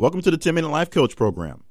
Welcome to the 10 Minute Life Coach Program.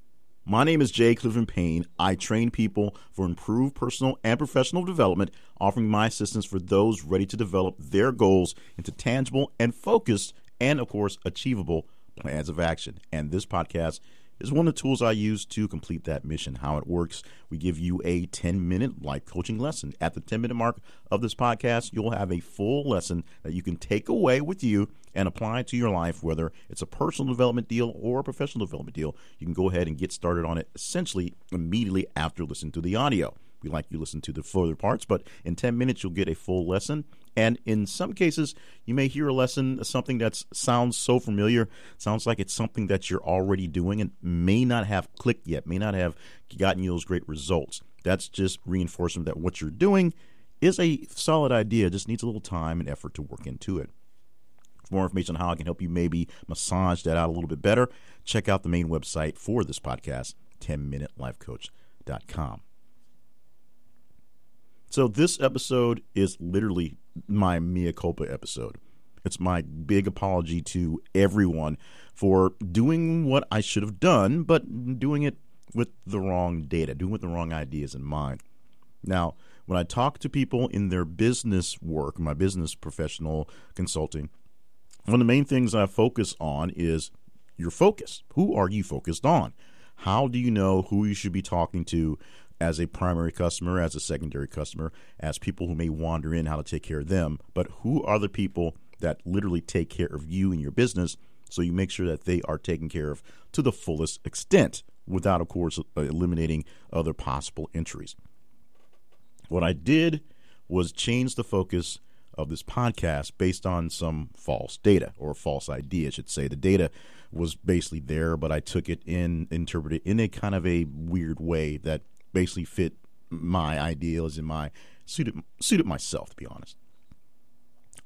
My name is Jay Cleveland Payne. I train people for improved personal and professional development, offering my assistance for those ready to develop their goals into tangible and focused and, of course, achievable plans of action. And this podcast is one of the tools I use to complete that mission. How it works, we give you a 10 minute life coaching lesson. At the 10 minute mark of this podcast, you'll have a full lesson that you can take away with you and apply it to your life, whether it's a personal development deal or a professional development deal. You can go ahead and get started on it essentially immediately after listening to the audio. We like you listen to the further parts, but in 10 minutes, you'll get a full lesson. And in some cases, you may hear a lesson, something that sounds so familiar, sounds like it's something that you're already doing and may not have clicked yet, may not have gotten you those great results. That's just reinforcement that what you're doing is a solid idea, just needs a little time and effort to work into it. More information on how I can help you maybe massage that out a little bit better, check out the main website for this podcast, 10minutelifecoach.com. So this episode is literally my mea culpa episode. It's my big apology to everyone for doing what I should have done, but doing it with the wrong data, doing with the wrong ideas in mind. Now, when I talk to people in their business work, my business professional consulting, one of the main things I focus on is your focus. Who are you focused on? How do you know who you should be talking to as a primary customer, as a secondary customer, as people who may wander in, how to take care of them? But who are the people that literally take care of you and your business so you make sure that they are taken care of to the fullest extent without, of course, uh, eliminating other possible entries? What I did was change the focus of this podcast based on some false data or false idea, I should say. The data was basically there, but I took it in, interpreted it in a kind of a weird way that basically fit my ideals and my suited suited myself, to be honest.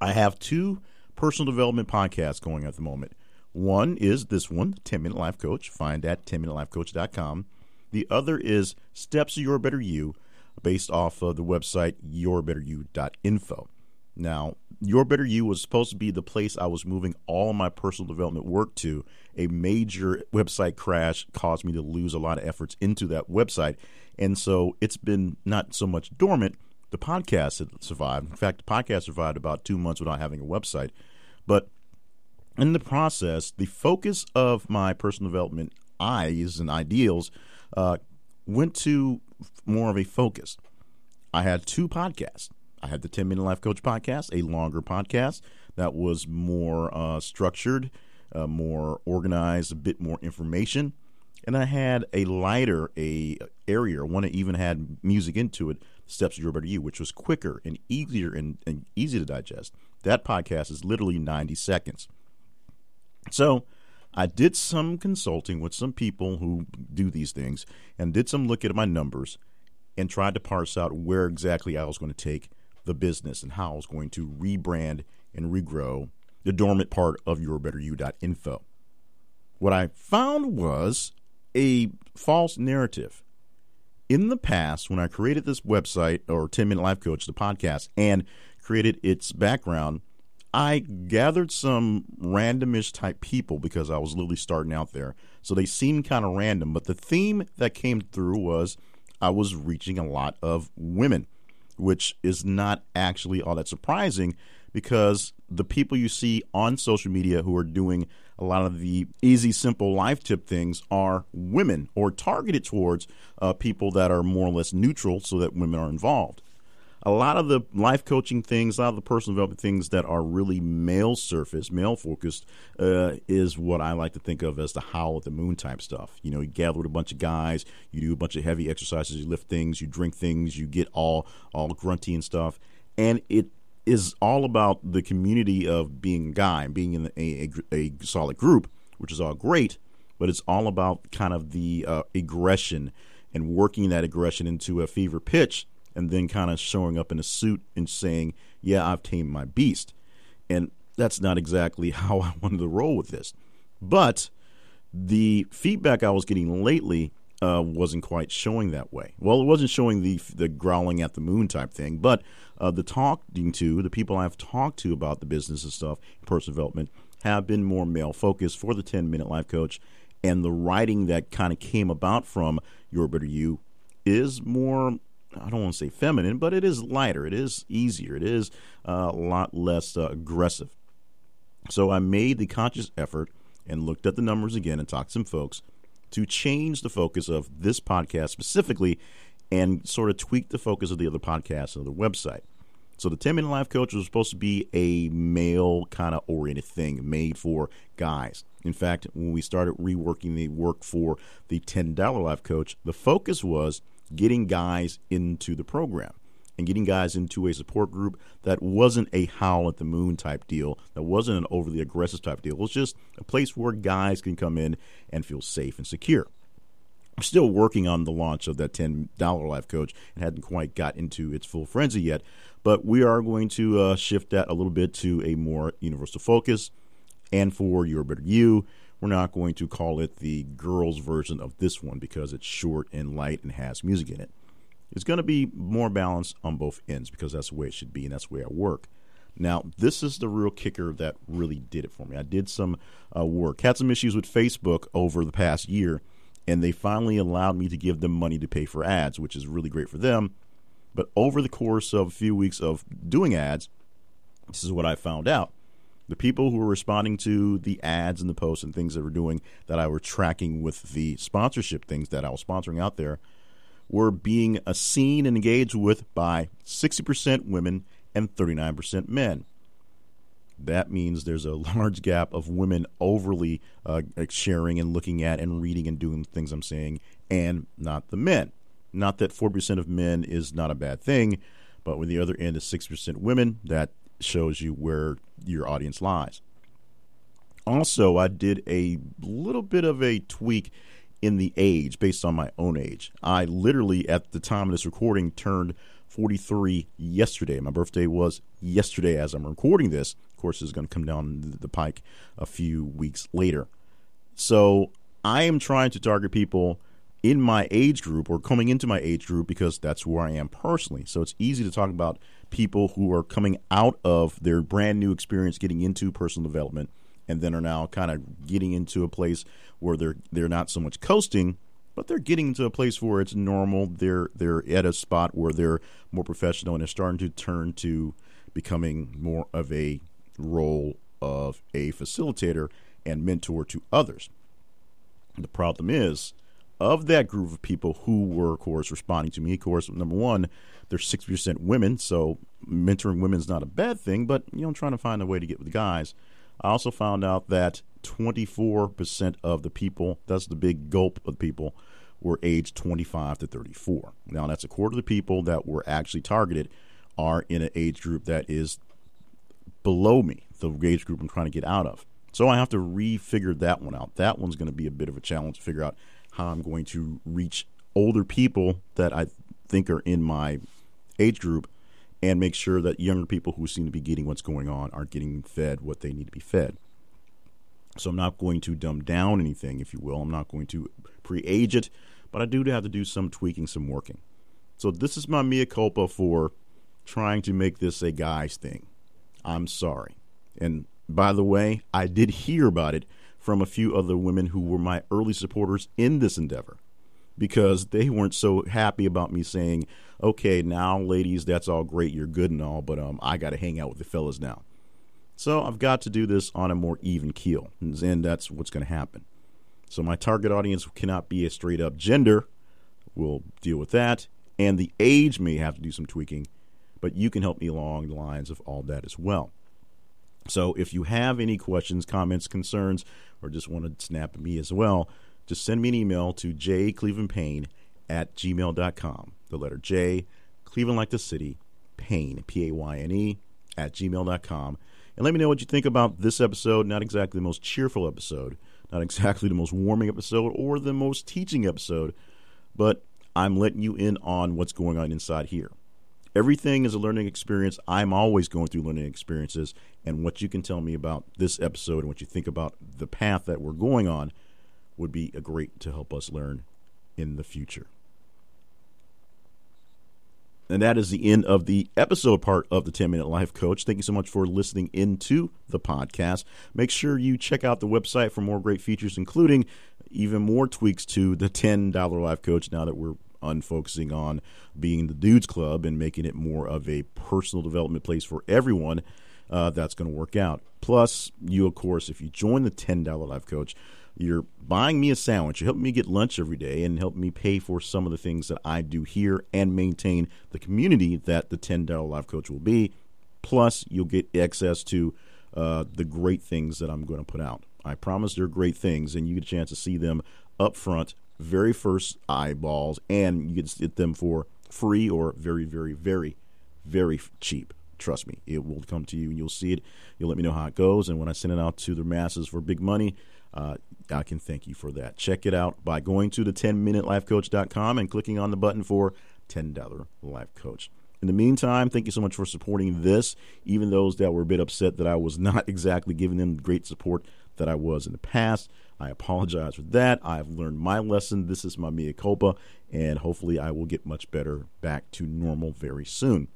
I have two personal development podcasts going at the moment. One is this one, 10 Minute Life Coach, find at 10minutelifecoach.com. The other is Steps to Your Better You, based off of the website yourbetteryou.info. Now, Your Better You was supposed to be the place I was moving all my personal development work to. A major website crash caused me to lose a lot of efforts into that website. And so it's been not so much dormant. The podcast had survived. In fact, the podcast survived about two months without having a website. But in the process, the focus of my personal development eyes and ideals uh, went to more of a focus. I had two podcasts. I had the 10 Minute Life Coach podcast, a longer podcast that was more uh, structured, uh, more organized, a bit more information. And I had a lighter, a area, one that even had music into it, Steps of Your Better You, which was quicker and easier and, and easy to digest. That podcast is literally 90 seconds. So I did some consulting with some people who do these things and did some look at my numbers and tried to parse out where exactly I was going to take – the business and how I was going to rebrand and regrow the dormant part of yourbetteryou.info. What I found was a false narrative. In the past, when I created this website or 10 Minute Life Coach, the podcast, and created its background, I gathered some randomish type people because I was literally starting out there. So they seemed kind of random, but the theme that came through was I was reaching a lot of women which is not actually all that surprising because the people you see on social media who are doing a lot of the easy, simple life tip things are women or targeted towards uh, people that are more or less neutral so that women are involved a lot of the life coaching things, a lot of the personal development things that are really male surface, male focused, uh, is what I like to think of as the howl at the moon type stuff. You know, you gather with a bunch of guys, you do a bunch of heavy exercises, you lift things, you drink things, you get all all grunty and stuff, and it is all about the community of being a guy and being in a, a, a solid group, which is all great, but it's all about kind of the uh, aggression and working that aggression into a fever pitch and then kind of showing up in a suit and saying, "Yeah, I've tamed my beast," and that's not exactly how I wanted to roll with this. But the feedback I was getting lately uh, wasn't quite showing that way. Well, it wasn't showing the the growling at the moon type thing, but uh, the talking to the people I've talked to about the business and stuff, personal development, have been more male focused for the ten minute life coach, and the writing that kind of came about from Your Better You is more I don't want to say feminine, but it is lighter. It is easier. It is uh, a lot less uh, aggressive. So I made the conscious effort and looked at the numbers again and talked to some folks to change the focus of this podcast specifically and sort of tweak the focus of the other podcasts and the website. So the 10 minute life coach was supposed to be a male kind of oriented thing made for guys. In fact, when we started reworking the work for the $10 life coach, the focus was getting guys into the program and getting guys into a support group that wasn't a howl at the moon type deal, that wasn't an overly aggressive type deal. It was just a place where guys can come in and feel safe and secure. I'm still working on the launch of that $10 life coach and hadn't quite got into its full frenzy yet, but we are going to uh, shift that a little bit to a more universal focus. And for Your Better You, we're not going to call it the girls' version of this one because it's short and light and has music in it. It's going to be more balanced on both ends because that's the way it should be and that's the way I work. Now, this is the real kicker that really did it for me. I did some uh, work, had some issues with Facebook over the past year, and they finally allowed me to give them money to pay for ads, which is really great for them. But over the course of a few weeks of doing ads, this is what I found out. The people who were responding to the ads and the posts and things that were doing that I were tracking with the sponsorship things that I was sponsoring out there were being seen and engaged with by 60% women and 39% men. That means there's a large gap of women overly uh, sharing and looking at and reading and doing things I'm saying, and not the men. Not that 4% of men is not a bad thing, but when the other end is 6% women, that shows you where your audience lies. Also, I did a little bit of a tweak in the age based on my own age. I literally, at the time of this recording, turned 43 yesterday. My birthday was yesterday as I'm recording this. Of course, is going to come down the pike a few weeks later. So I am trying to target people in my age group or coming into my age group because that's where I am personally. So it's easy to talk about people who are coming out of their brand new experience getting into personal development and then are now kind of getting into a place where they're they're not so much coasting but they're getting into a place where it's normal. They're they're at a spot where they're more professional and they're starting to turn to becoming more of a role of a facilitator and mentor to others. The problem is of that group of people who were, of course, responding to me, of course, number one, there's 60% women, so mentoring women is not a bad thing, but, you know, trying to find a way to get with the guys. I also found out that 24% of the people, that's the big gulp of people, were aged 25 to 34. Now, that's a quarter of the people that were actually targeted are in an age group that is below me, the age group I'm trying to get out of. So I have to refigure that one out. That one's going to be a bit of a challenge to figure out how I'm going to reach older people that I think are in my age group and make sure that younger people who seem to be getting what's going on are getting fed what they need to be fed. So I'm not going to dumb down anything, if you will. I'm not going to pre-age it, but I do have to do some tweaking, some working. So this is my mea culpa for trying to make this a guy's thing. I'm sorry. And by the way, I did hear about it from a few other women who were my early supporters in this endeavor because they weren't so happy about me saying, okay, now, ladies, that's all great. You're good and all, but um, I got to hang out with the fellas now. So I've got to do this on a more even keel, and that's what's going to happen. So my target audience cannot be a straight up gender. We'll deal with that. And the age may have to do some tweaking, but you can help me along the lines of all that as well. So if you have any questions, comments, concerns, or just want to snap at me as well, just send me an email to jclevelandpayne at gmail.com. The letter J, Cleveland like the city, Payne, P A Y N E, at gmail.com. And let me know what you think about this episode. Not exactly the most cheerful episode, not exactly the most warming episode or the most teaching episode, but I'm letting you in on what's going on inside here. Everything is a learning experience. I'm always going through learning experiences. And what you can tell me about this episode and what you think about the path that we're going on would be a great to help us learn in the future. And that is the end of the episode part of the 10 Minute Life Coach. Thank you so much for listening into the podcast. Make sure you check out the website for more great features, including even more tweaks to the $10 Life Coach now that we're unfocusing on being the dudes club and making it more of a personal development place for everyone. Uh, that's going to work out. Plus, you, of course, if you join the $10 Life Coach, you're buying me a sandwich. You're helping me get lunch every day and helping me pay for some of the things that I do here and maintain the community that the $10 Life Coach will be. Plus, you'll get access to uh, the great things that I'm going to put out. I promise they're great things, and you get a chance to see them up front, very first eyeballs, and you can get them for free or very, very, very, very cheap. Trust me, it will come to you and you'll see it. You'll let me know how it goes. And when I send it out to the masses for big money, uh, I can thank you for that. Check it out by going to the 10minutelifecoach.com and clicking on the button for $10 Life Coach. In the meantime, thank you so much for supporting this, even those that were a bit upset that I was not exactly giving them great support that I was in the past. I apologize for that. I've learned my lesson. This is my mea culpa, and hopefully I will get much better back to normal very soon.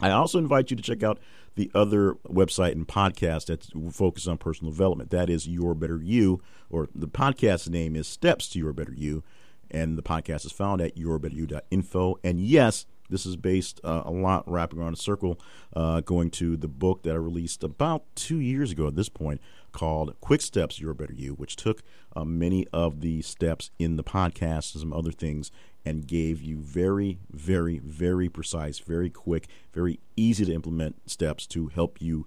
I also invite you to check out the other website and podcast that focus on personal development. That is Your Better You, or the podcast name is Steps to Your Better You, and the podcast is found at yourbetteryou.info. And yes, this is based uh, a lot wrapping around a circle, uh, going to the book that I released about two years ago at this point called Quick Steps Your Better You, which took uh, many of the steps in the podcast and some other things and gave you very, very, very precise, very quick, very easy to implement steps to help you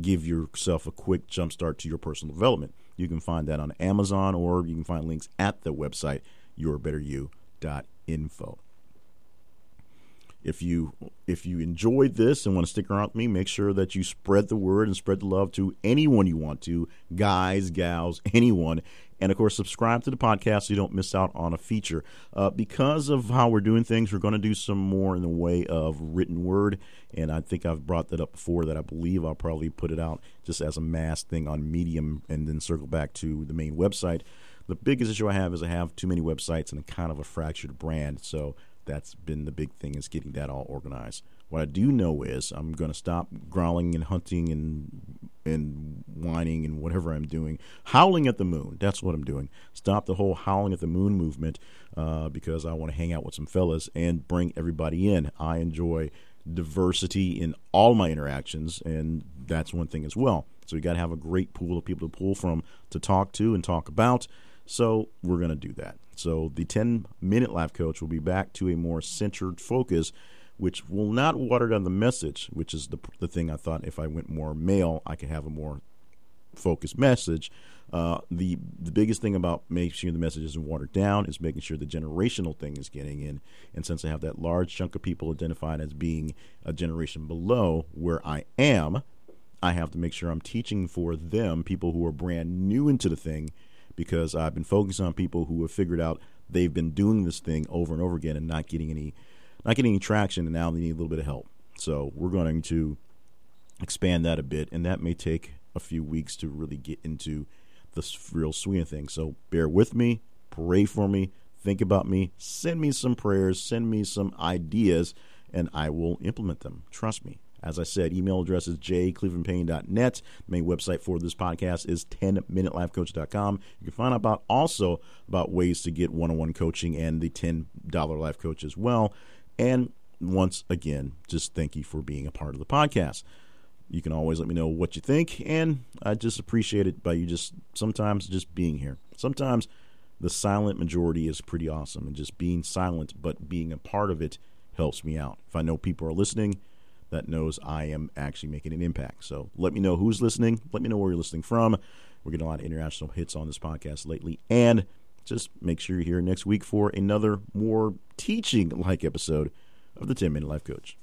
give yourself a quick jump start to your personal development. You can find that on Amazon or you can find links at the website yourbetteryou.info. If you if you enjoyed this and want to stick around with me, make sure that you spread the word and spread the love to anyone you want to, guys, gals, anyone. And of course, subscribe to the podcast so you don't miss out on a feature. Uh, because of how we're doing things, we're going to do some more in the way of written word. And I think I've brought that up before that I believe I'll probably put it out just as a mass thing on Medium and then circle back to the main website. The biggest issue I have is I have too many websites and a kind of a fractured brand. So that's been the big thing is getting that all organized. What I do know is I'm going to stop growling and hunting and and whining and whatever I'm doing, howling at the moon. That's what I'm doing. Stop the whole howling at the moon movement uh, because I want to hang out with some fellas and bring everybody in. I enjoy diversity in all my interactions, and that's one thing as well. So you got to have a great pool of people to pull from to talk to and talk about. So we're going to do that. So the 10 minute life coach will be back to a more centered focus, which will not water down the message, which is the, the thing I thought if I went more male, I could have a more focused message. Uh, the the biggest thing about making sure the message isn't watered down is making sure the generational thing is getting in. And since I have that large chunk of people identified as being a generation below where I am, I have to make sure I'm teaching for them, people who are brand new into the thing, because I've been focusing on people who have figured out they've been doing this thing over and over again and not getting any not getting any traction and now they need a little bit of help. So we're going to expand that a bit and that may take a few weeks to really get into the real swing of things. So bear with me, pray for me, think about me, send me some prayers, send me some ideas, and I will implement them. Trust me. As I said, email address is jclevelandpayne.net. The main website for this podcast is 10minutelifecoach.com. You can find out about also about ways to get one-on-one coaching and the $10 life coach as well. And once again, just thank you for being a part of the podcast. You can always let me know what you think, and I just appreciate it by you just sometimes just being here. Sometimes the silent majority is pretty awesome, and just being silent but being a part of it helps me out. If I know people are listening, that knows I am actually making an impact. So let me know who's listening. Let me know where you're listening from. We're getting a lot of international hits on this podcast lately. And just make sure you're here next week for another more teaching like episode of the 10 Minute Life Coach.